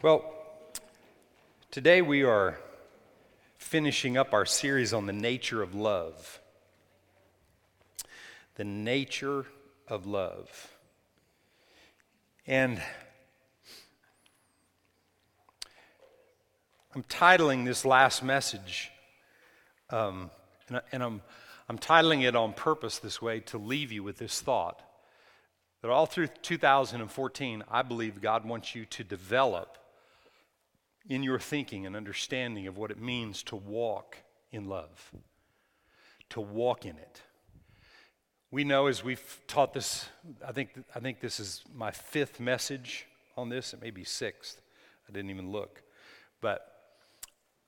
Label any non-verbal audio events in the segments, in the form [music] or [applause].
Well, today we are finishing up our series on the nature of love. The nature of love. And I'm titling this last message, um, and, and I'm, I'm titling it on purpose this way to leave you with this thought that all through 2014, I believe God wants you to develop in your thinking and understanding of what it means to walk in love, to walk in it. We know as we've taught this, I think, I think this is my fifth message on this, it may be sixth. I didn't even look. But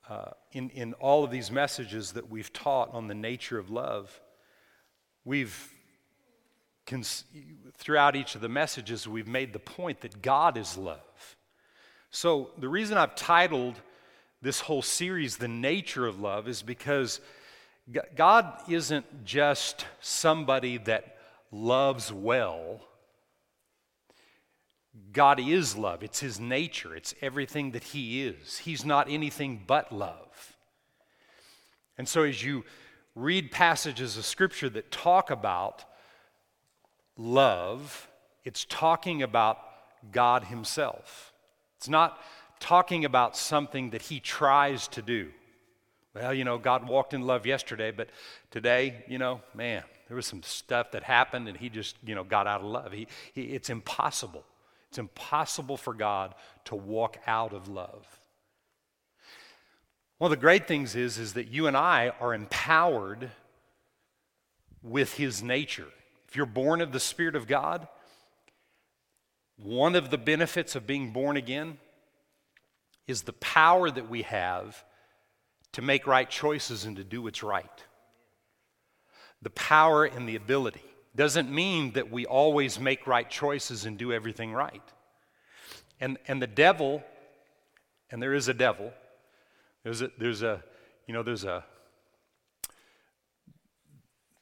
uh, in, in all of these messages that we've taught on the nature of love, we've, cons- throughout each of the messages, we've made the point that God is love. So, the reason I've titled this whole series The Nature of Love is because God isn't just somebody that loves well. God is love. It's His nature. It's everything that He is. He's not anything but love. And so, as you read passages of Scripture that talk about love, it's talking about God Himself. It's not talking about something that he tries to do. Well, you know, God walked in love yesterday, but today, you know, man, there was some stuff that happened and he just, you know, got out of love. He, he, it's impossible. It's impossible for God to walk out of love. One of the great things is, is that you and I are empowered with his nature. If you're born of the Spirit of God, one of the benefits of being born again is the power that we have to make right choices and to do what's right. The power and the ability doesn't mean that we always make right choices and do everything right. And, and the devil, and there is a devil, there's a, there's a, you know, there's a,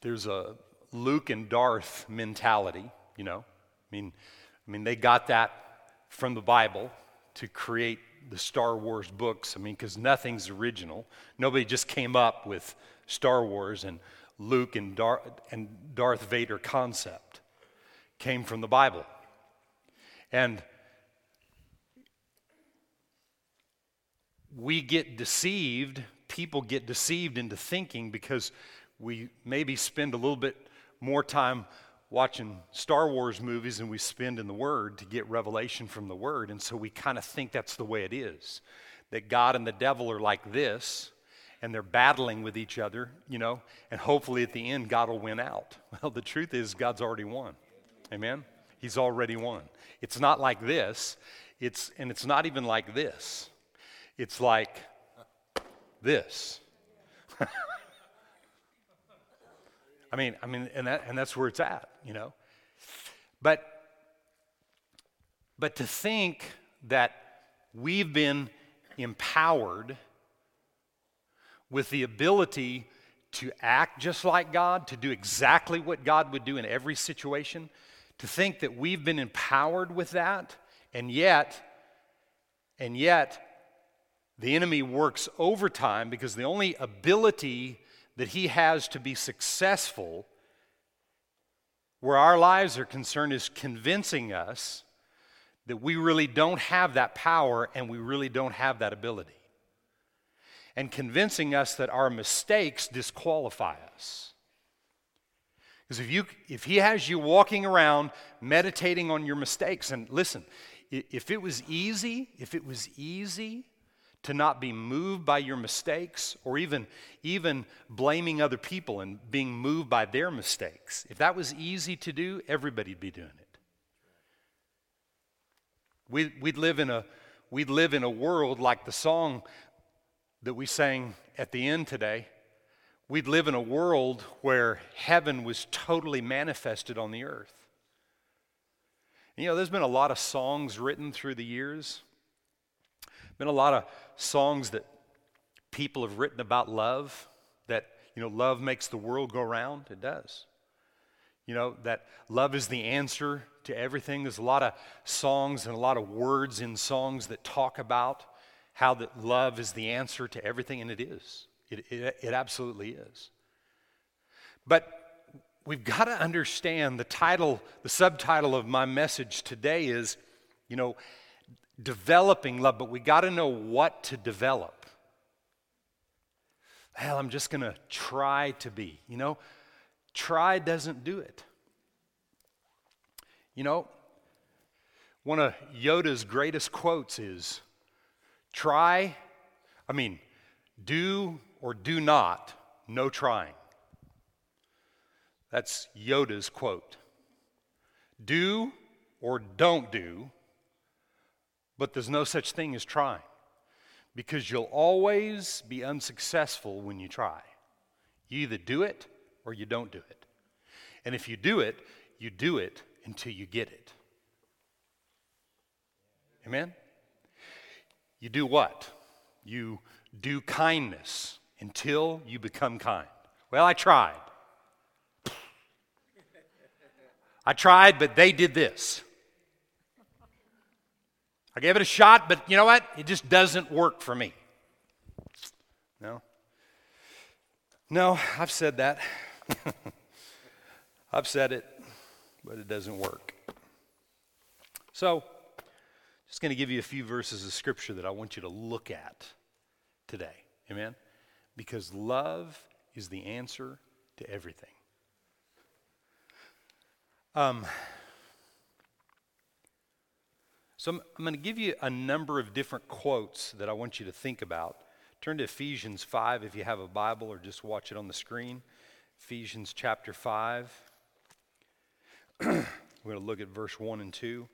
there's a Luke and Darth mentality, you know. I mean, I mean, they got that from the Bible to create the Star Wars books. I mean, because nothing's original. Nobody just came up with Star Wars and Luke and, Dar- and Darth Vader concept came from the Bible. And we get deceived, people get deceived into thinking because we maybe spend a little bit more time watching Star Wars movies and we spend in the Word to get revelation from the Word. And so we kind of think that's the way it is that God and the devil are like this and they're battling with each other, you know, and hopefully at the end God will win out. [laughs] Well, the truth is, God's already won. Amen? He's already won. It's not like this, it's, and it's not even like this. It's like this. [laughs] I mean, I mean, and, that, and that's where it's at, you know. But, but to think that we've been empowered with the ability to act just like God, to do exactly what God would do in every situation, to think that we've been empowered with that, and yet, and yet, the enemy works overtime because the only ability that he has to be successful, where our lives are concerned, is convincing us that we really don't have that power and we really don't have that ability. And convincing us that our mistakes disqualify us. Because if, you, if he has you walking around meditating on your mistakes, and listen, if it was easy, if it was easy to not be moved by your mistakes or even, even blaming other people and being moved by their mistakes. If that was easy to do, everybody'd be doing it. We, we'd, live in a, we'd live in a world like the song that we sang at the end today. We'd live in a world where heaven was totally manifested on the earth. You know, there's been a lot of songs written through the years been a lot of songs that people have written about love, that, you know, love makes the world go round. It does. You know, that love is the answer to everything. There's a lot of songs and a lot of words in songs that talk about how that love is the answer to everything, and it is. It, it, it absolutely is. But we've got to understand the title, the subtitle of my message today is, you know, developing love, but we got to know what to develop. Hell, I'm just going to try to be. You know, try doesn't do it. You know, one of Yoda's greatest quotes is try, I mean, do or do not, no trying. That's Yoda's quote. Do or don't do, but there's no such thing as trying because you'll always be unsuccessful when you try. You either do it or you don't do it. And if you do it, you do it until you get it. Amen? You do what? You do kindness until you become kind. Well, I tried. [laughs] I tried, but they did this. I gave it a shot, but you know what? It just doesn't work for me. No? No, I've said that. [laughs] I've said it, but it doesn't work. So, just going to give you a few verses of scripture that I want you to look at today. Amen? Because love is the answer to everything. Um, so I'm, I'm going to give you a number of different quotes that I want you to think about. Turn to Ephesians 5 if you have a Bible or just watch it on the screen. Ephesians chapter 5. [clears throat] We're going to look at verse 1 and 2.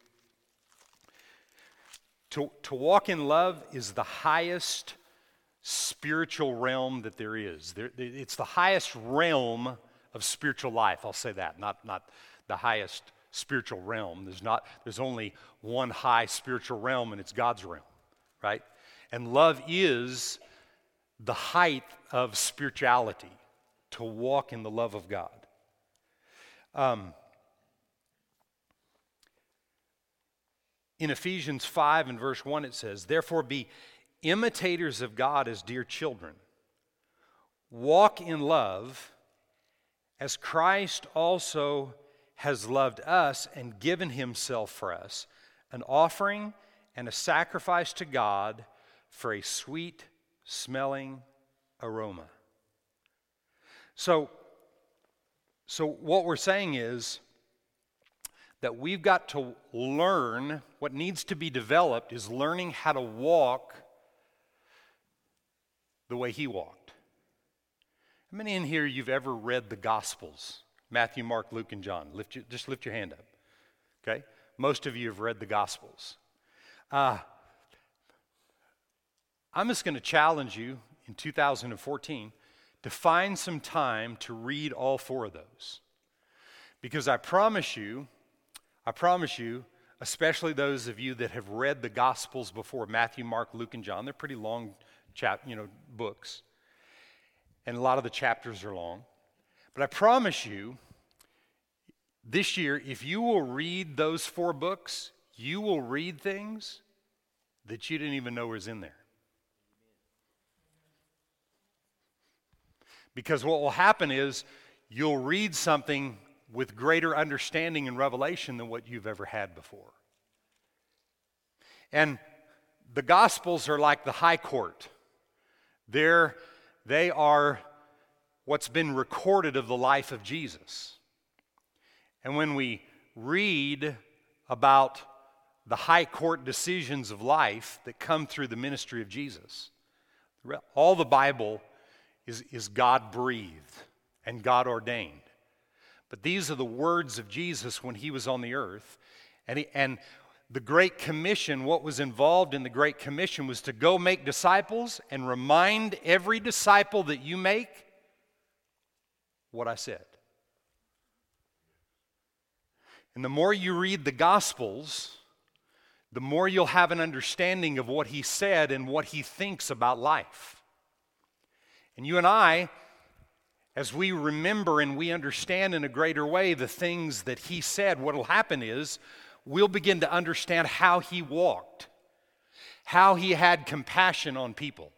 To, to walk in love is the highest spiritual realm that there is. There, it's the highest realm of spiritual life. I'll say that, not, not the highest spiritual realm. There's, not, there's only one high spiritual realm, and it's God's realm, right? And love is the height of spirituality, to walk in the love of God. Um, in Ephesians 5 and verse 1, it says, Therefore be imitators of God as dear children. Walk in love as Christ also has loved us and given himself for us, an offering and a sacrifice to God for a sweet smelling aroma. So, so what we're saying is that we've got to learn what needs to be developed is learning how to walk the way he walked. How many in here you've ever read the Gospels? Matthew, Mark, Luke, and John. Lift your, just lift your hand up. Okay? Most of you have read the Gospels. Uh, I'm just going to challenge you in 2014 to find some time to read all four of those. Because I promise you, I promise you, especially those of you that have read the Gospels before Matthew, Mark, Luke, and John, they're pretty long chap, you know, books. And a lot of the chapters are long. But I promise you, this year, if you will read those four books, you will read things that you didn't even know was in there. Because what will happen is you'll read something with greater understanding and revelation than what you've ever had before. And the Gospels are like the high court. They're, they are what's been recorded of the life of Jesus. And when we read about the high court decisions of life that come through the ministry of Jesus, all the Bible is, is God breathed and God ordained. But these are the words of Jesus when he was on the earth. And, he, and the Great Commission, what was involved in the Great Commission was to go make disciples and remind every disciple that you make what I said. And the more you read the Gospels, the more you'll have an understanding of what he said and what he thinks about life. And you and I as we remember and we understand in a greater way the things that he said, what will happen is we'll begin to understand how he walked, how he had compassion on people,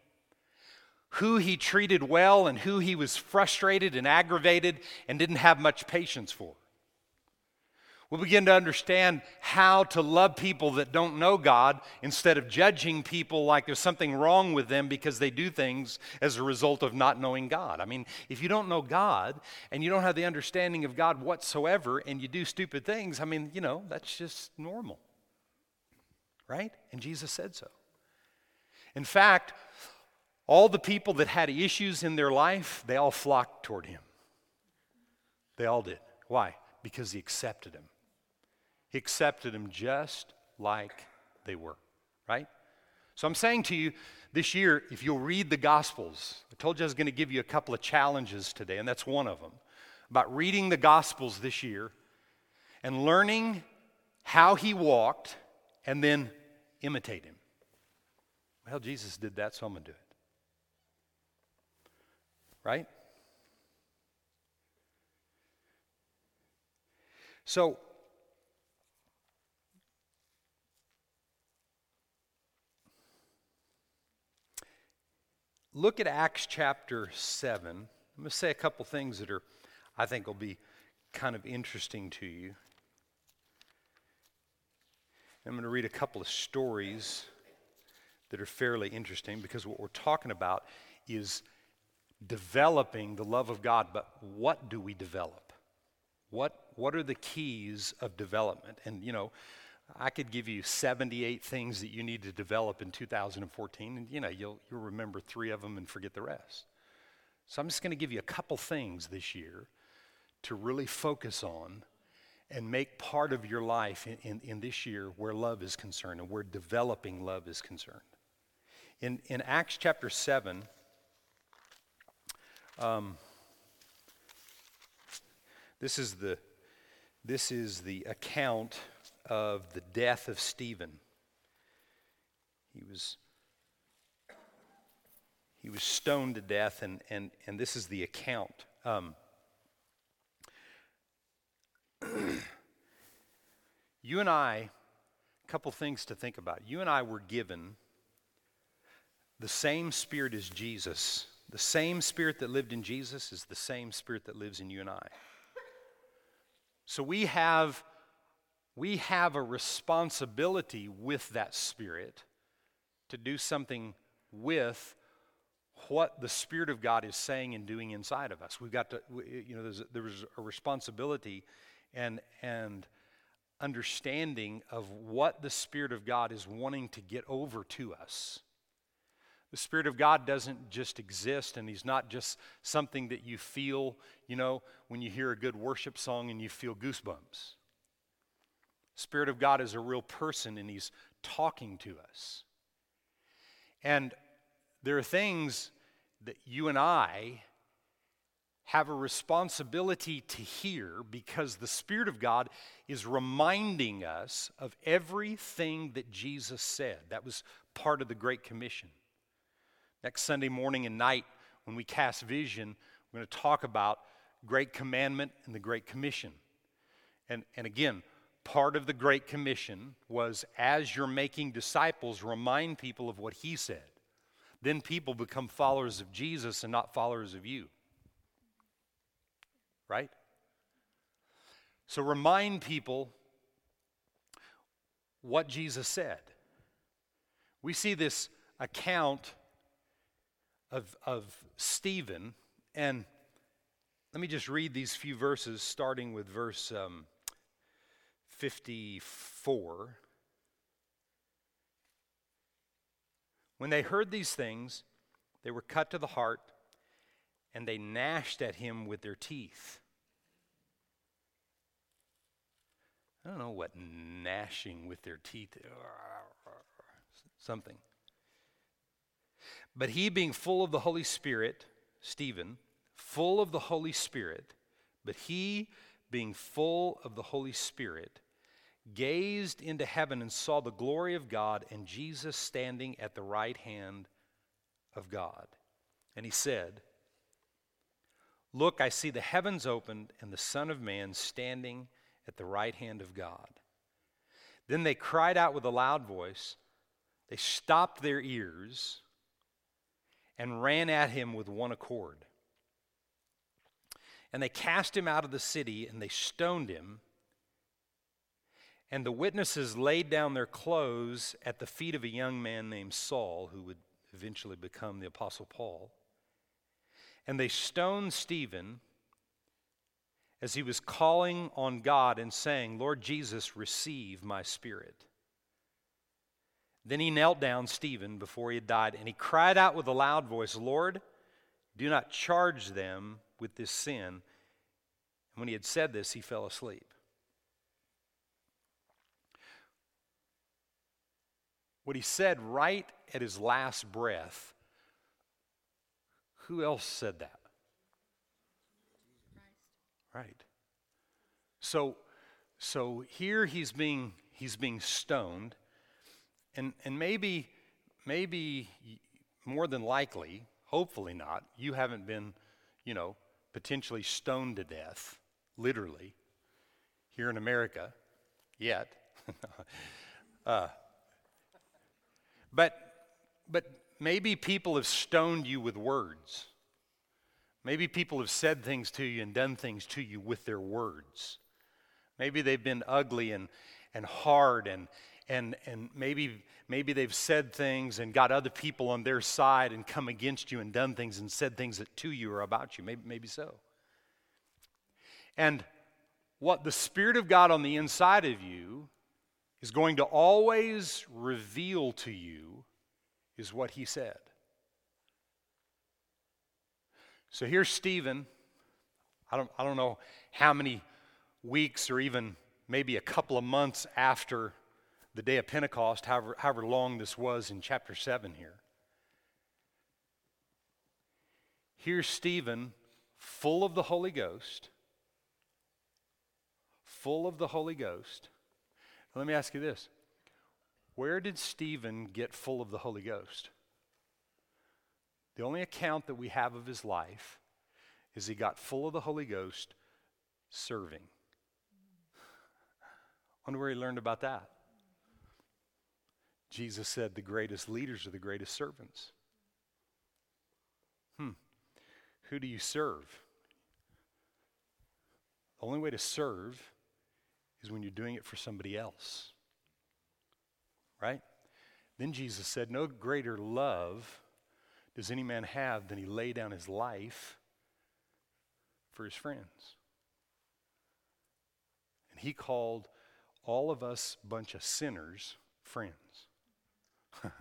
who he treated well and who he was frustrated and aggravated and didn't have much patience for. We'll begin to understand how to love people that don't know God instead of judging people like there's something wrong with them because they do things as a result of not knowing God. I mean, if you don't know God and you don't have the understanding of God whatsoever and you do stupid things, I mean, you know, that's just normal. Right? And Jesus said so. In fact, all the people that had issues in their life, they all flocked toward him. They all did. Why? Because he accepted them. He accepted them just like they were, right? So I'm saying to you this year, if you'll read the Gospels, I told you I was going to give you a couple of challenges today, and that's one of them. About reading the Gospels this year and learning how he walked and then imitate him. Well, Jesus did that, so I'm going to do it. Right? So, look at Acts chapter 7. I'm going to say a couple things that are, I think, will be kind of interesting to you. I'm going to read a couple of stories that are fairly interesting because what we're talking about is developing the love of God, but what do we develop? What, what are the keys of development? And, you know, I could give you 78 things that you need to develop in 2014, and you know, you'll, you'll remember three of them and forget the rest. So I'm just going to give you a couple things this year to really focus on and make part of your life in, in, in, this year where love is concerned and where developing love is concerned. In, in Acts chapter 7, um, this, is the, this is the account of the death of Stephen. He was, he was stoned to death, and, and, and this is the account. Um, [clears throat] you and I, a couple things to think about. You and I were given the same spirit as Jesus. The same spirit that lived in Jesus is the same spirit that lives in you and I. So we have we have a responsibility with that Spirit to do something with what the Spirit of God is saying and doing inside of us. We've got to, you know, there's a, there's a responsibility and, and understanding of what the Spirit of God is wanting to get over to us. The Spirit of God doesn't just exist, and He's not just something that you feel, you know, when you hear a good worship song and you feel goosebumps. Spirit of God is a real person and He's talking to us. And there are things that you and I have a responsibility to hear because the Spirit of God is reminding us of everything that Jesus said. That was part of the Great Commission. Next Sunday morning and night, when we cast vision, we're going to talk about Great Commandment and the Great Commission. And, and again, part of the Great Commission was as you're making disciples, remind people of what he said. Then people become followers of Jesus and not followers of you. Right? So remind people what Jesus said. We see this account of, of Stephen, and let me just read these few verses, starting with verse um, 54. When they heard these things, they were cut to the heart, and they gnashed at him with their teeth. I don't know what gnashing with their teeth something. But he being full of the Holy Spirit, Stephen, full of the Holy Spirit, but he being full of the Holy Spirit, gazed into heaven and saw the glory of God and Jesus standing at the right hand of God. And he said, Look, I see the heavens opened and the Son of Man standing at the right hand of God. Then they cried out with a loud voice. They stopped their ears and ran at him with one accord. And they cast him out of the city and they stoned him. And the witnesses laid down their clothes at the feet of a young man named Saul, who would eventually become the Apostle Paul. And they stoned Stephen as he was calling on God and saying, Lord Jesus, receive my spirit. Then he knelt down, Stephen, before he had died, and he cried out with a loud voice, Lord, do not charge them with this sin. And when he had said this, he fell asleep. What he said right at his last breath, who else said that? Right. So, so here he's being, he's being stoned, and, and maybe, maybe more than likely, hopefully not, you haven't been, you know, potentially stoned to death, literally, here in America yet. [laughs] uh, but, but maybe people have stoned you with words. Maybe people have said things to you and done things to you with their words. Maybe they've been ugly and, and hard and, and, and maybe, maybe they've said things and got other people on their side and come against you and done things and said things that to you or about you. Maybe, maybe so. And what the Spirit of God on the inside of you is going to always reveal to you is what He said. So here's Stephen. I don't, I don't know how many weeks or even maybe a couple of months after the day of Pentecost, however, however long this was in chapter 7 here. Here's Stephen, full of the Holy Ghost, full of the Holy Ghost. Let me ask you this where did Stephen get full of the Holy Ghost? The only account that we have of his life is he got full of the Holy Ghost serving. [laughs] Wonder where he learned about that. Jesus said the greatest leaders are the greatest servants. Hmm. Who do you serve? The only way to serve is when you're doing it for somebody else. Right? Then Jesus said, No greater love does any man have than he lay down his life for his friends? And he called all of us bunch of sinners friends. [laughs]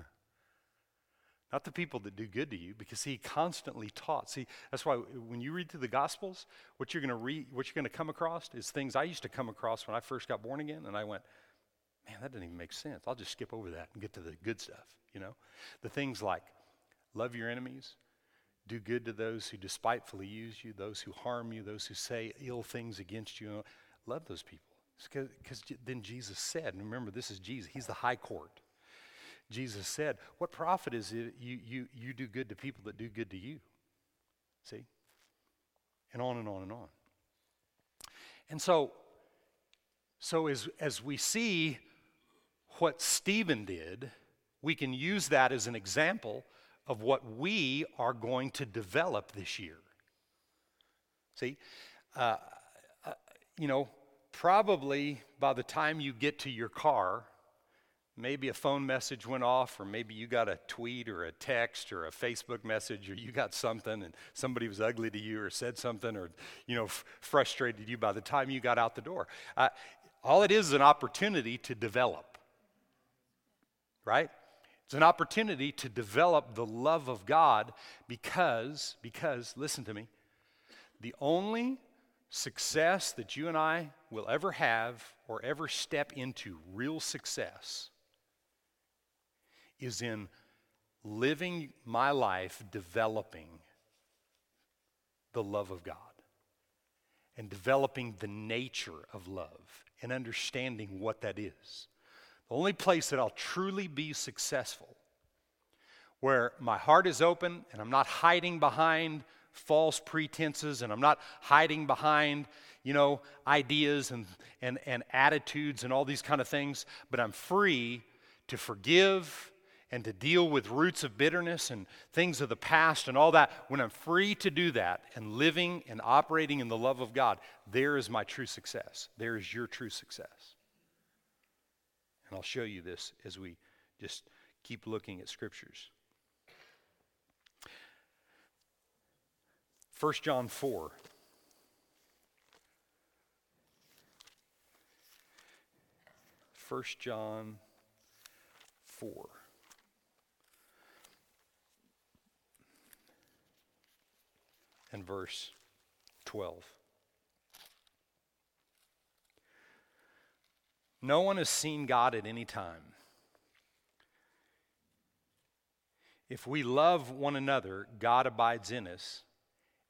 Not the people that do good to you, because he constantly taught. See, that's why when you read through the Gospels, what you're going to read, what you're going to come across is things I used to come across when I first got born again, and I went, "Man, that doesn't even make sense." I'll just skip over that and get to the good stuff. You know, the things like Love your enemies. Do good to those who despitefully use you, those who harm you, those who say ill things against you. Love those people. Because then Jesus said, and remember, this is Jesus, He's the high court. Jesus said, What profit is it you, you, you do good to people that do good to you? See? And on and on and on. And so, so as, as we see what Stephen did, we can use that as an example of what we are going to develop this year. See, uh, uh, you know, probably by the time you get to your car, maybe a phone message went off, or maybe you got a tweet or a text or a Facebook message, or you got something and somebody was ugly to you or said something or, you know, f- frustrated you by the time you got out the door. Uh, all it is is an opportunity to develop, right? It's an opportunity to develop the love of God because, because, listen to me, the only success that you and I will ever have or ever step into real success is in living my life developing the love of God and developing the nature of love and understanding what that is. The only place that I'll truly be successful, where my heart is open and I'm not hiding behind false pretenses and I'm not hiding behind, you know, ideas and, and, and attitudes and all these kind of things, but I'm free to forgive and to deal with roots of bitterness and things of the past and all that, when I'm free to do that and living and operating in the love of God, there is my true success. There is your true success. And I'll show you this as we just keep looking at scriptures. 1 John 4. First John 4. And verse 12. No one has seen God at any time. If we love one another, God abides in us,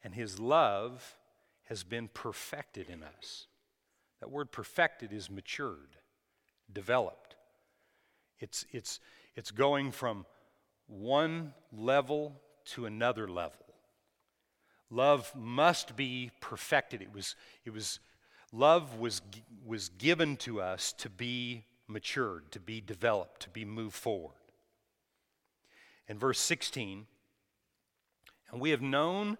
and his love has been perfected in us. That word perfected is matured, developed. It's, it's, it's going from one level to another level. Love must be perfected. It was, it was, love was, was given to us to be matured, to be developed, to be moved forward. In verse 16, and we have known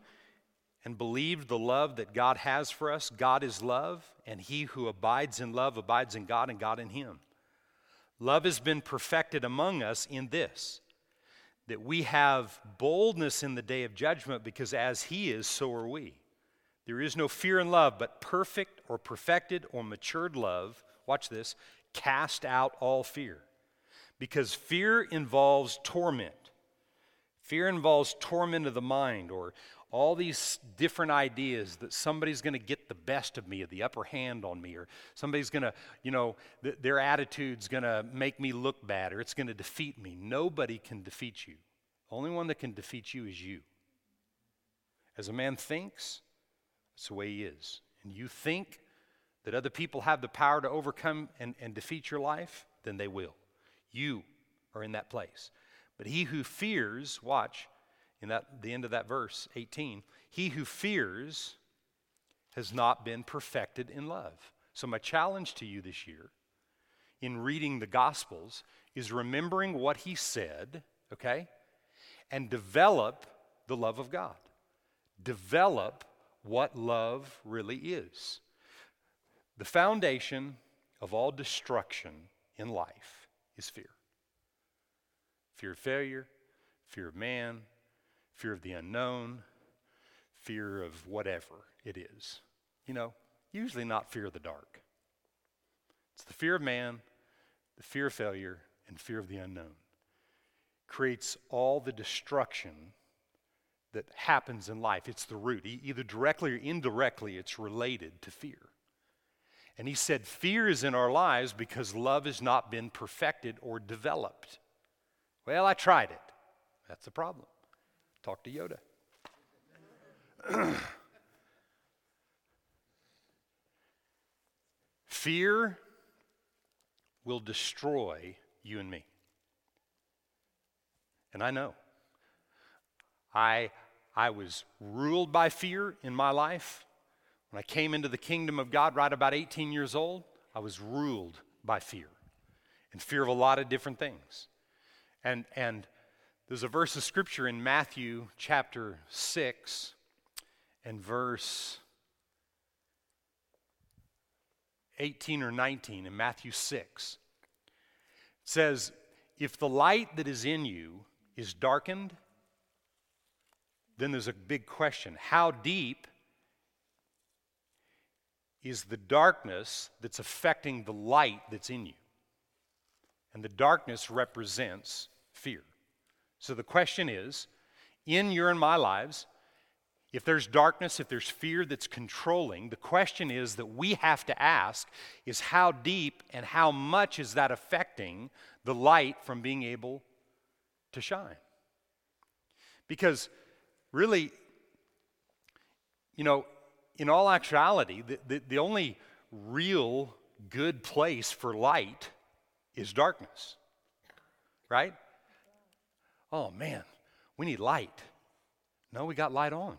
and believed the love that God has for us. God is love, and he who abides in love abides in God, and God in him. Love has been perfected among us in this that we have boldness in the day of judgment because as He is, so are we. There is no fear in love, but perfect or perfected or matured love, watch this, cast out all fear. Because fear involves torment. Fear involves torment of the mind or all these different ideas that somebody's going to get the best of me or the upper hand on me or somebody's going to you know th- their attitude's going to make me look bad or it's going to defeat me. Nobody can defeat you. Only one that can defeat you is you. As a man thinks that's the way he is. And you think that other people have the power to overcome and, and defeat your life then they will. You are in that place. But he who fears watch in that, the end of that verse, 18, he who fears has not been perfected in love. So, my challenge to you this year in reading the Gospels is remembering what he said, okay, and develop the love of God. Develop what love really is. The foundation of all destruction in life is fear fear of failure, fear of man, fear of the unknown, fear of whatever it is. You know, usually not fear of the dark. It's the fear of man, the fear of failure, and fear of the unknown. Creates all the destruction that happens in life. It's the root. Either directly or indirectly, it's related to fear. And he said, Fear is in our lives because love has not been perfected or developed. Well, I tried it. That's the problem. Talk to Yoda. [clears throat] Fear will destroy you and me. And I know. I, I was ruled by fear in my life. When I came into the kingdom of God right about 18 years old, I was ruled by fear and fear of a lot of different things. And, and there's a verse of scripture in Matthew chapter 6 and verse 18 or 19 in Matthew 6. It says, If the light that is in you is darkened, then there's a big question. How deep is the darkness that's affecting the light that's in you? And the darkness represents fear. So the question is in your and my lives, if there's darkness, if there's fear that's controlling, the question is that we have to ask is how deep and how much is that affecting the light from being able to shine? Because really, you know, in all actuality, the, the, the only real good place for light is darkness, right? Oh man, we need light. No, we got light on.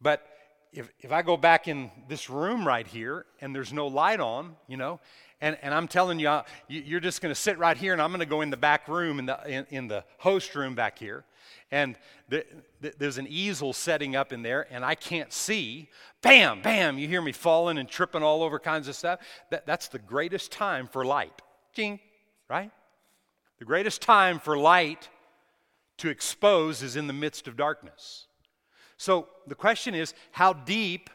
But if, if I go back in this room right here and there's no light on, you know, and, and I'm telling you, you're just going to sit right here and I'm going to go in the back room, in the, in, in the host room back here, and the, the, there's an easel setting up in there and I can't see. Bam, bam, you hear me falling and tripping all over kinds of stuff. That, that's the greatest time for light. Jing, right? The greatest time for light to expose is in the midst of darkness. So the question is how deep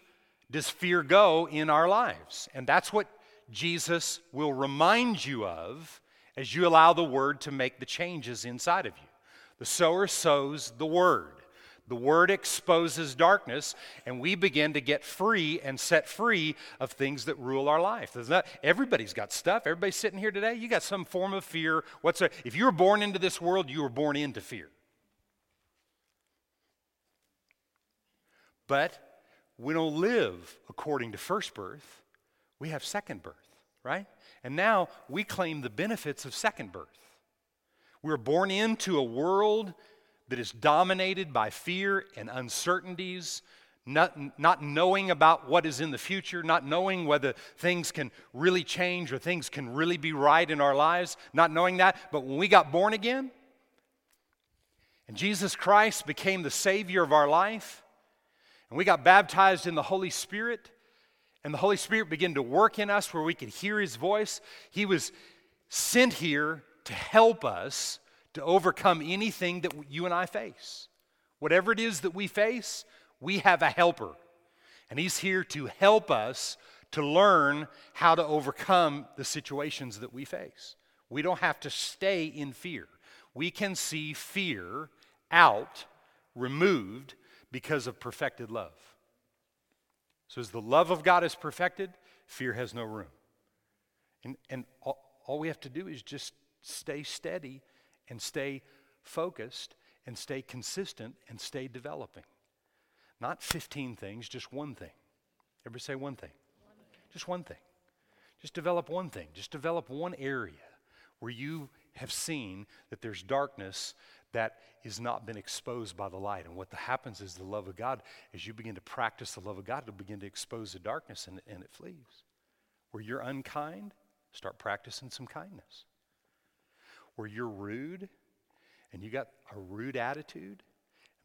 does fear go in our lives? And that's what Jesus will remind you of as you allow the word to make the changes inside of you. The sower sows the word. The word exposes darkness, and we begin to get free and set free of things that rule our life. Not, everybody's got stuff. Everybody's sitting here today, you got some form of fear. What's a, if you were born into this world, you were born into fear. But we don't live according to first birth, we have second birth, right? And now we claim the benefits of second birth. We're born into a world that is dominated by fear and uncertainties, not, not knowing about what is in the future, not knowing whether things can really change or things can really be right in our lives, not knowing that. But when we got born again, and Jesus Christ became the Savior of our life, and we got baptized in the Holy Spirit, and the Holy Spirit began to work in us where we could hear His voice. He was sent here to help us to overcome anything that you and I face. Whatever it is that we face, we have a helper. And He's here to help us to learn how to overcome the situations that we face. We don't have to stay in fear. We can see fear out, removed, because of perfected love. So, as the love of God is perfected, fear has no room. And, and all, all we have to do is just stay steady and stay focused and stay consistent and stay developing. Not 15 things, just one thing. Everybody say one thing. One thing. Just one thing. Just develop one thing. Just develop one area where you have seen that there's darkness that has not been exposed by the light. And what happens is the love of God, as you begin to practice the love of God, it'll begin to expose the darkness and, and it flees. Where you're unkind, start practicing some kindness. Where you're rude and you got a rude attitude,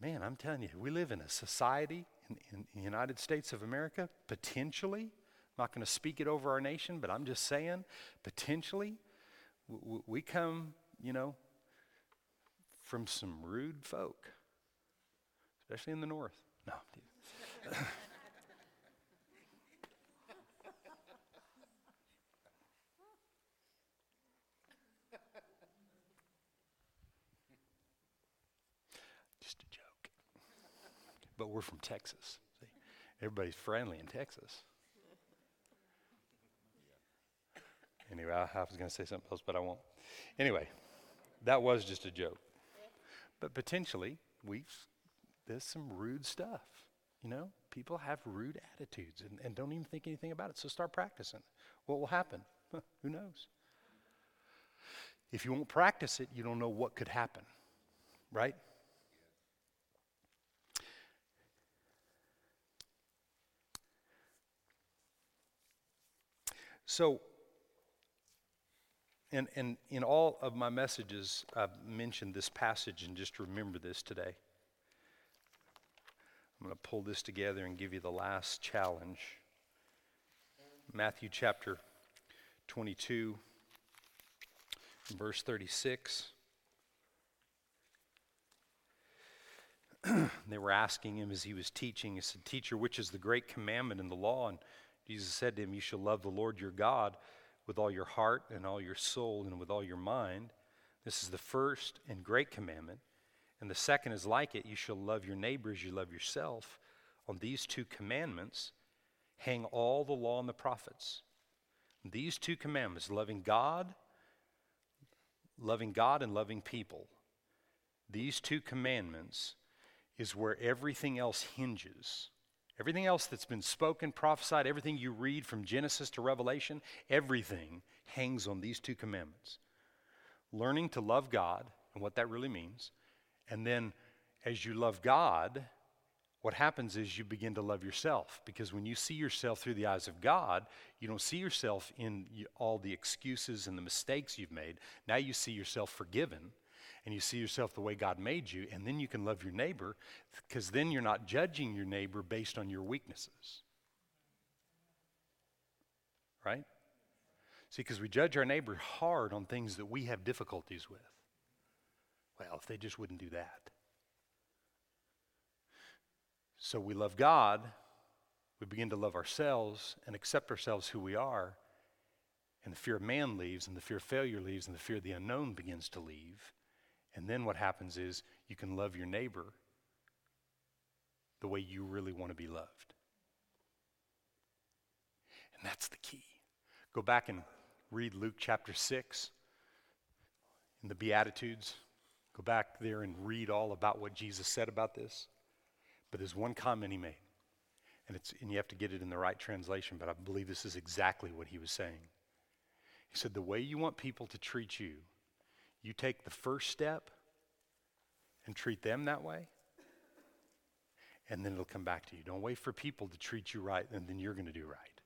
man, I'm telling you, we live in a society in, in the United States of America, potentially, I'm not going to speak it over our nation, but I'm just saying, potentially, we come, you know, from some rude folk, especially in the north. No. [laughs] Just a joke. But we're from Texas. See? Everybody's friendly in Texas. Anyway, I, was going to say something else, but I won't. Anyway, that was just a joke. But potentially, we've there's some rude stuff. You know, people have rude attitudes and, and don't even think anything about it. So start practicing. What will happen? Who knows? If you won't practice it, you don't know what could happen, right? So, and, and in all of my messages, I've mentioned this passage, and just remember this today. I'm going to pull this together and give you the last challenge. Matthew chapter 22, verse 36. [clears throat] they were asking him as he was teaching, he said, Teacher, which is the great commandment in the law? And Jesus said to him, You shall love the Lord your God with all your heart and all your soul and with all your mind. This is the first and great commandment. And the second is like it you shall love your neighbor as you love yourself. On these two commandments hang all the law and the prophets. These two commandments, loving God, loving God and loving people, these two commandments is where everything else hinges. Everything else that's been spoken, prophesied, everything you read from Genesis to Revelation, everything hangs on these two commandments. Learning to love God and what that really means. And then as you love God, what happens is you begin to love yourself because when you see yourself through the eyes of God, you don't see yourself in all the excuses and the mistakes you've made. Now you see yourself forgiven and you see yourself the way God made you, and then you can love your neighbor because then you're not judging your neighbor based on your weaknesses. Right? See, because we judge our neighbor hard on things that we have difficulties with. Well, if they just wouldn't do that. So we love God, we begin to love ourselves and accept ourselves who we are, and the fear of man leaves, and the fear of failure leaves, and the fear of the unknown begins to leave. And then what happens is you can love your neighbor the way you really want to be loved. And that's the key. Go back and read Luke chapter 6 in the Beatitudes. Go back there and read all about what Jesus said about this. But there's one comment he made, and, it's, and you have to get it in the right translation, but I believe this is exactly what he was saying. He said, The way you want people to treat you, you take the first step and treat them that way, and then it'll come back to you. Don't wait for people to treat you right, and then you're going to do right.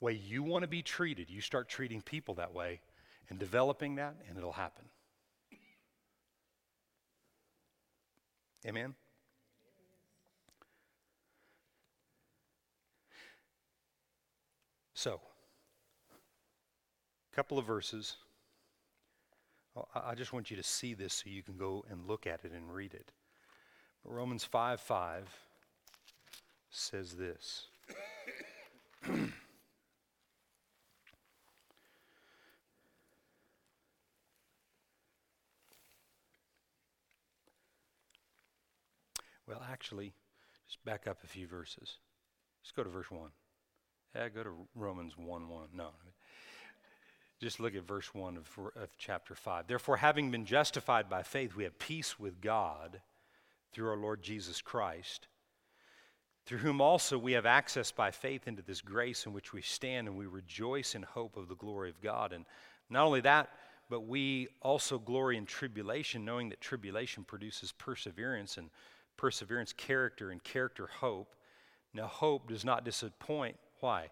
Way you want to be treated, you start treating people that way and developing that, and it'll happen. Amen? So, a couple of verses. I just want you to see this so you can go and look at it and read it. Romans 5 5 says this. [clears throat] well, actually, just back up a few verses. Let's go to verse 1. Yeah, go to Romans 1 1. No. Just look at verse 1 of, of chapter 5. Therefore, having been justified by faith, we have peace with God through our Lord Jesus Christ, through whom also we have access by faith into this grace in which we stand, and we rejoice in hope of the glory of God. And not only that, but we also glory in tribulation, knowing that tribulation produces perseverance, and perseverance, character, and character, hope. Now, hope does not disappoint why?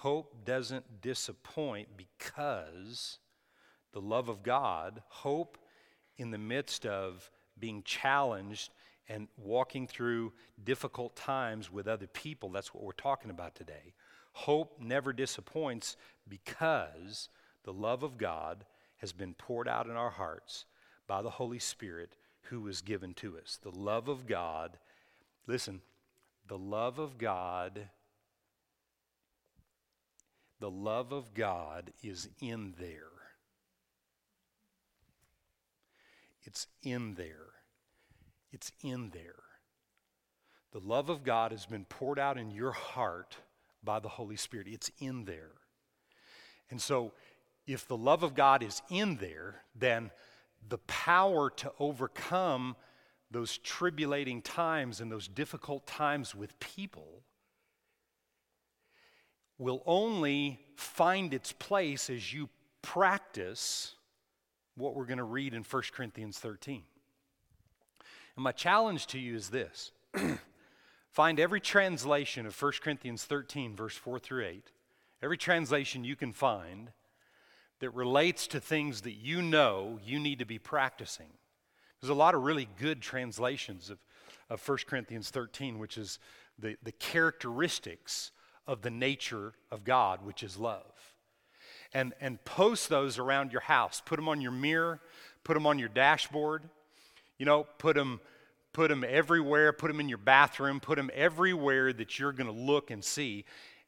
Hope doesn't disappoint because the love of God, hope in the midst of being challenged and walking through difficult times with other people, that's what we're talking about today. Hope never disappoints because the love of God has been poured out in our hearts by the Holy Spirit who was given to us. The love of God, listen, the love of God the love of God is in there. It's in there. It's in there. The love of God has been poured out in your heart by the Holy Spirit. It's in there. And so, if the love of God is in there, then the power to overcome those tribulating times and those difficult times with people will only find its place as you practice what we're going to read in 1 Corinthians 13. And my challenge to you is this [clears throat] find every translation of 1 Corinthians 13, verse 4 through 8, every translation you can find that relates to things that you know you need to be practicing. There's a lot of really good translations of, of 1 Corinthians 13, which is the, the characteristics of the nature of God, which is love. And, and post those around your house. Put them on your mirror, put them on your dashboard, you know, put them, put them everywhere, put them in your bathroom, put them everywhere that you're going to look and see.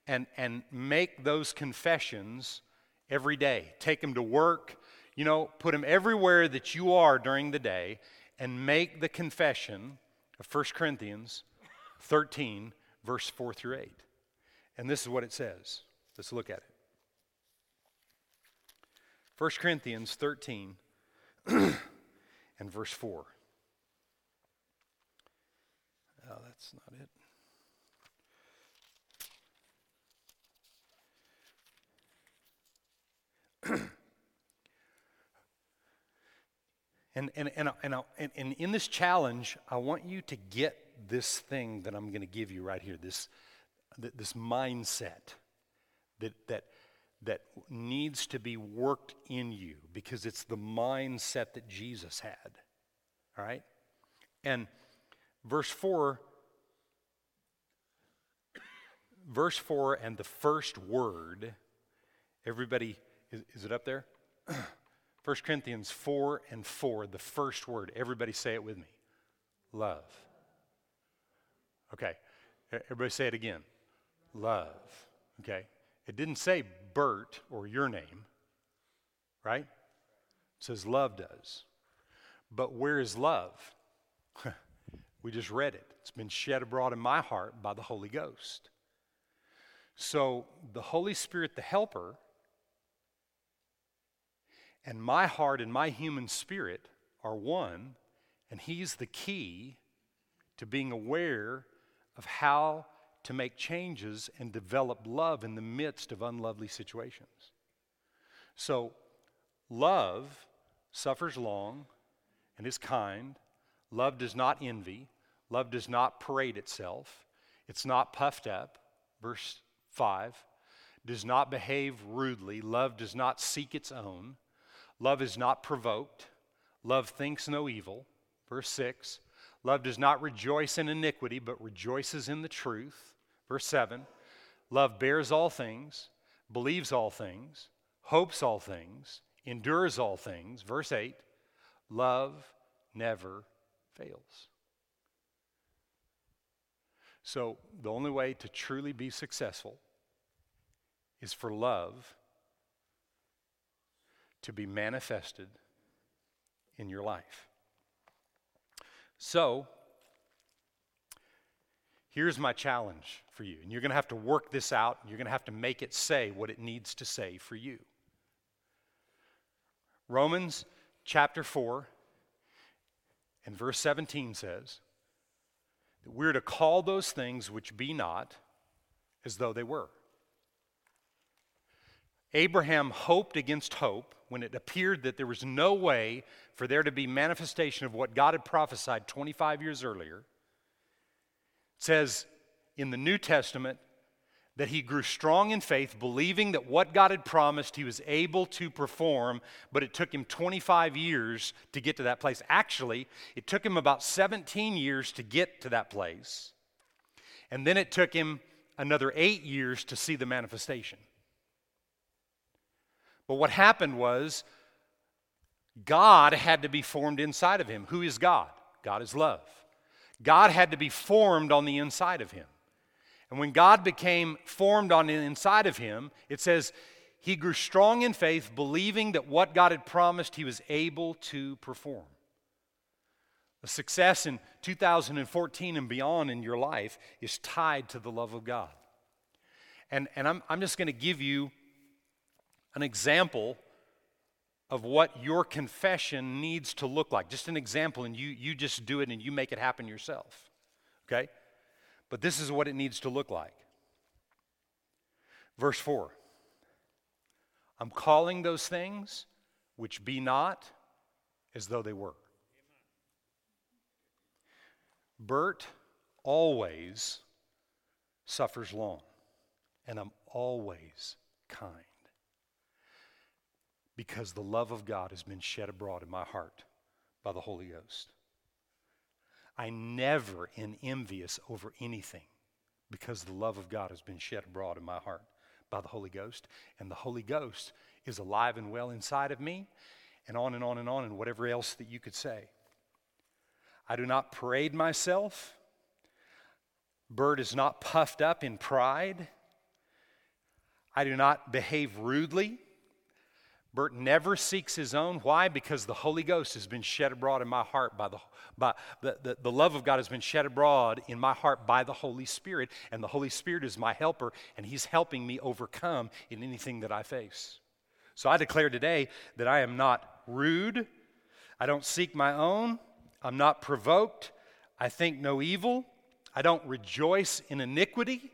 And, and make those confessions every day. Take them to work, you know, put them everywhere that you are during the day and make the confession of 1 Corinthians 13, verse 4 through 8. And this is what it says. Let's look at it. 1 Corinthians 13 [clears throat] and verse 4. Oh, that's not it. and, and, and, and, and in this challenge, I want you to get this thing that I'm going to give you right here, this, this mindset that, that, that needs to be worked in you because it's the mindset that Jesus had. All right? And verse 4 verse 4 and the first word everybody is, is it up there [clears throat] 1 corinthians 4 and 4 the first word everybody say it with me love okay everybody say it again love okay? It didn't say bert or your name right? It says love does. But where is love? [laughs] We just read it. It's been shed abroad in my heart by the holy ghost. So the Holy Spirit, the helper, and my heart and my human spirit are one, and He's the key to being aware of how to make changes and develop love in the midst of unlovely situations. So, love suffers long and is kind. Love does not envy. Love does not parade itself. It's not puffed up. Verse 5 does not behave rudely. Love does not seek its own. Love is not provoked. Love thinks no evil. Verse 6 Love does not rejoice in iniquity, but rejoices in the truth. Verse 7 Love bears all things, believes all things, hopes all things, endures all things. Verse 8 Love never fails. So, the only way to truly be successful is for love to be manifested in your life. So, here's my challenge for you. And you're going to have to work this out, and you're going to have to make it say what it needs to say for you. Romans chapter 4 and verse 17 says that we're to call those things which be not as though they were. Abraham hoped against hope when it appeared that there was no way for there to be manifestation of what God had prophesied 25 years earlier. It says in the New Testament that he grew strong in faith, believing that what God had promised he was able to perform, but it took him 25 years to get to that place. Actually, it took him about 17 years to get to that place. And then it took him another eight years to see the manifestation. But what happened was God had to be formed inside of him. Who is God? God is love. God had to be formed on the inside of him. And when God became formed on the inside of him, it says he grew strong in faith, believing that what God had promised he was able to perform. The success in 2014 and beyond in your life is tied to the love of God. And, and I'm, I'm just going to give you an example of what your confession needs to look like. Just an example, and you, you just do it and you make it happen yourself. Okay? But this is what it needs to look like. Verse 4 I'm calling those things which be not as though they were. Bert always suffers long, and I'm always kind because the love of God has been shed abroad in my heart by the Holy Ghost. I never am envious over anything because the love of God has been shed abroad in my heart by the Holy Ghost. And the Holy Ghost is alive and well inside of me, and on and on and on, and whatever else that you could say. I do not parade myself. Bert is not puffed up in pride. I do not behave rudely. Bert never seeks his own. Why? Because the Holy Ghost has been shed abroad in my heart by the, by the, the, the love of God has been shed abroad in my heart by the Holy Spirit. And the Holy Spirit is my helper, and he's helping me overcome in anything that I face. So I declare today that I am not rude. I don't seek my own. I'm not provoked. I think no evil. I don't rejoice in iniquity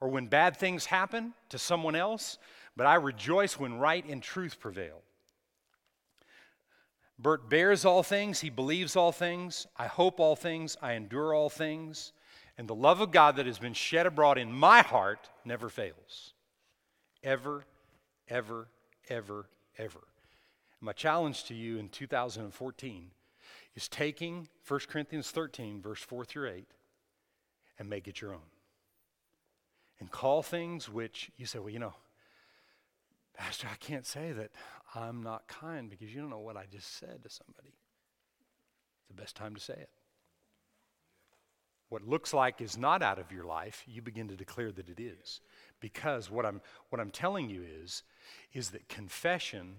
or when bad things happen to someone else but I rejoice when right and truth prevail. Bert bears all things, he believes all things, I hope all things, I endure all things, and the love of God that has been shed abroad in my heart never fails. Ever, ever, ever, ever. My challenge to you in 2014 is taking 1 Corinthians 13, verse 4 through 8, and make it your own. And call things which you say, well, you know, Pastor, I can't say that I'm not kind because you don't know what I just said to somebody. It's the best time to say it. What looks like is not out of your life, you begin to declare that it is. Because what I'm, what I'm telling you is, is that confession,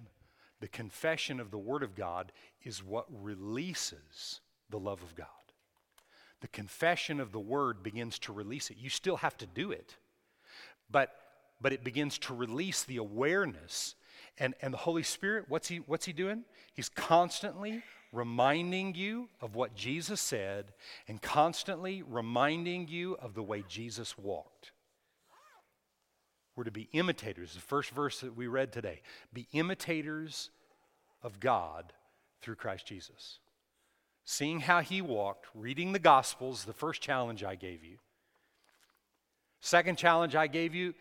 the confession of the Word of God, is what releases the love of God. The confession of the Word begins to release it. You still have to do it, but, but it begins to release the awareness. And, and the Holy Spirit, what's he, what's he doing? He's constantly reminding you of what Jesus said and constantly reminding you of the way Jesus walked. We're to be imitators. The first verse that we read today be imitators of God through Christ Jesus. Seeing how he walked, reading the Gospels, the first challenge I gave you. Second challenge I gave you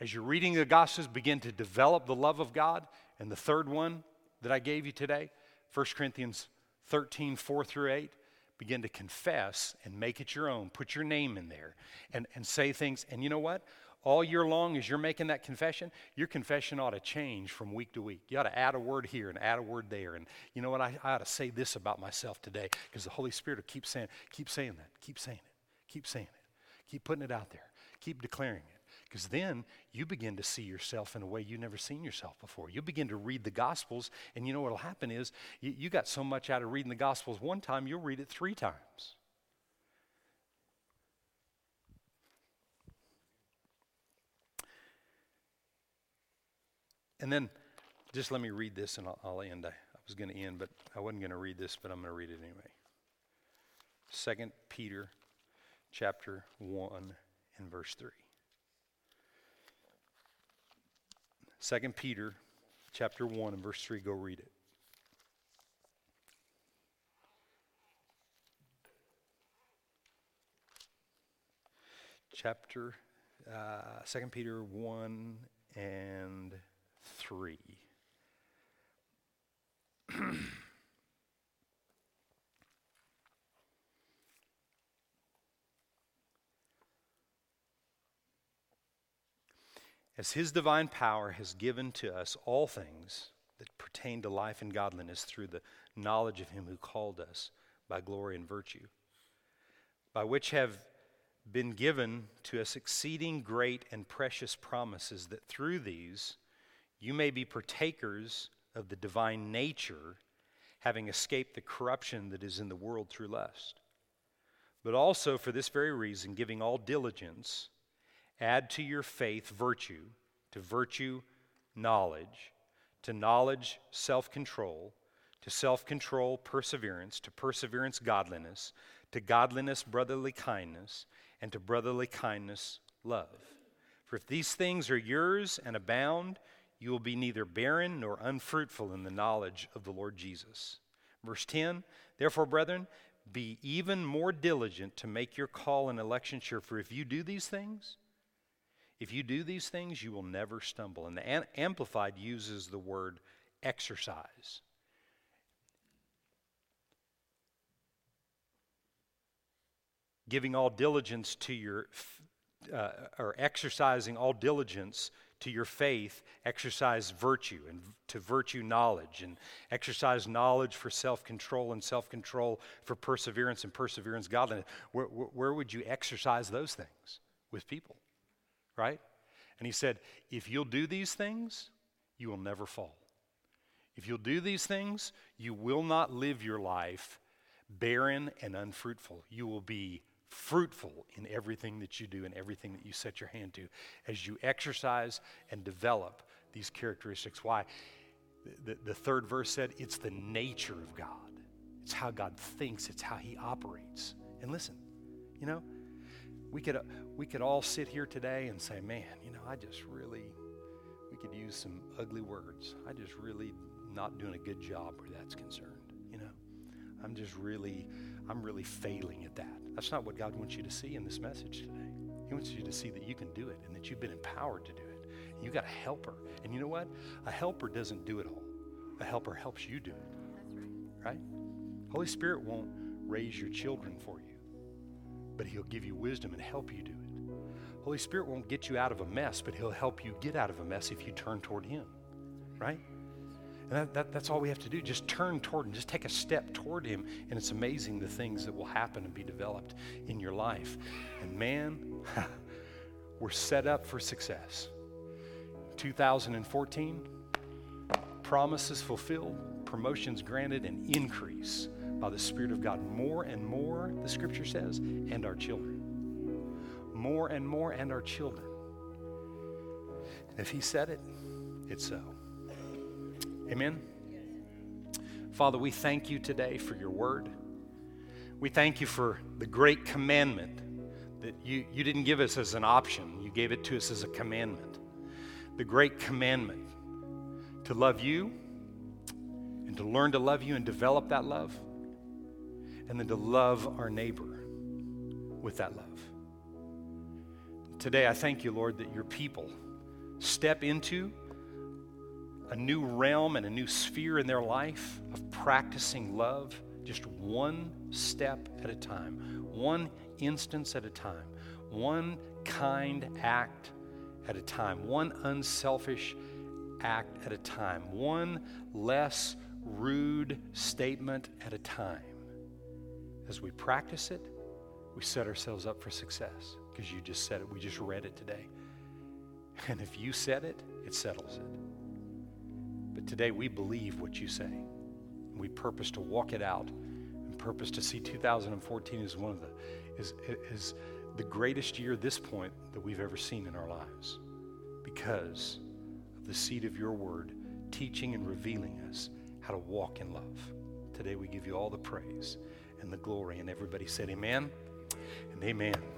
as you're reading the Gospels, begin to develop the love of God. And the third one that I gave you today, 1 Corinthians 13, 4 through 8, begin to confess and make it your own. Put your name in there and, and say things. And you know what? All year long, as you're making that confession, your confession ought to change from week to week. You ought to add a word here and add a word there. And you know what? I, I ought to say this about myself today because the Holy Spirit will keep saying, keep saying that, keep saying it, keep saying it, keep putting it out there, keep declaring it. Because then you begin to see yourself in a way you've never seen yourself before. You begin to read the Gospels, and you know what will happen is you, you got so much out of reading the Gospels one time, you'll read it three times. And then just let me read this and I'll, I'll end. I, I was going to end, but I wasn't going to read this, but I'm going to read it anyway. Second Peter chapter 1 and verse 3. 2 Peter chapter 1 and verse 3, go read it. Chapter uh, 2 Peter 1 and 3. [clears throat] As his divine power has given to us all things that pertain to life and godliness through the knowledge of him who called us by glory and virtue, by which have been given to us exceeding great and precious promises, that through these you may be partakers of the divine nature, having escaped the corruption that is in the world through lust. But also for this very reason, giving all diligence, Add to your faith virtue, to virtue, knowledge, to knowledge, self control, to self control, perseverance, to perseverance, godliness, to godliness, brotherly kindness, and to brotherly kindness, love. For if these things are yours and abound, you will be neither barren nor unfruitful in the knowledge of the Lord Jesus. Verse 10 Therefore, brethren, be even more diligent to make your call and election sure. For if you do these things, if you do these things, you will never stumble. And the Amplified uses the word exercise. Giving all diligence to your, uh, or exercising all diligence to your faith, exercise virtue, and to virtue knowledge, and exercise knowledge for self control, and self control for perseverance, and perseverance godliness. Where, where, where would you exercise those things? With people right? And he said, If you'll do these things, you will never fall. If you'll do these things, you will not live your life barren and unfruitful. You will be fruitful in everything that you do and everything that you set your hand to as you exercise and develop these characteristics. Why? The, the, the third verse said it's the nature of God, it's how God thinks, it's how He operates. And listen, you know, we could, we could all sit here today and say, man, you know, I just really, we could use some ugly words. I just really not doing a good job where that's concerned. You know, I'm just really, I'm really failing at that. That's not what God wants you to see in this message today. He wants you to see that you can do it and that you've been empowered to do it. You got a helper. And you know what? A helper doesn't do it all. A helper helps you do it. That's right. Right? Holy Spirit won't raise your children for you, but He'll give you wisdom and help you do it. Holy Spirit won't get you out of a mess, but He'll help you get out of a mess if you turn toward Him. Right? And that, that, that's all we have to do. Just turn toward Him. Just take a step toward Him. And it's amazing the things that will happen and be developed in your life. And man, [laughs] we're set up for success. 2014, promises fulfilled, promotions granted, and increase by the Spirit of God. More and more, the scripture says, and our children. More and more, and our children. If He said it, it's so. Amen. Father, we thank you today for your word. We thank you for the great commandment that you, you didn't give us as an option, you gave it to us as a commandment. The great commandment to love you and to learn to love you and develop that love, and then to love our neighbor with that love. Today, I thank you, Lord, that your people step into a new realm and a new sphere in their life of practicing love just one step at a time, one instance at a time, one kind act at a time, one unselfish act at a time, one less rude statement at a time. As we practice it, we set ourselves up for success because you just said it. We just read it today. And if you said it, it settles it. But today we believe what you say. We purpose to walk it out and purpose to see 2014 as one of the is, is the greatest year this point that we've ever seen in our lives because of the seed of your word teaching and revealing us how to walk in love. Today we give you all the praise and the glory. And everybody said, Amen and Amen.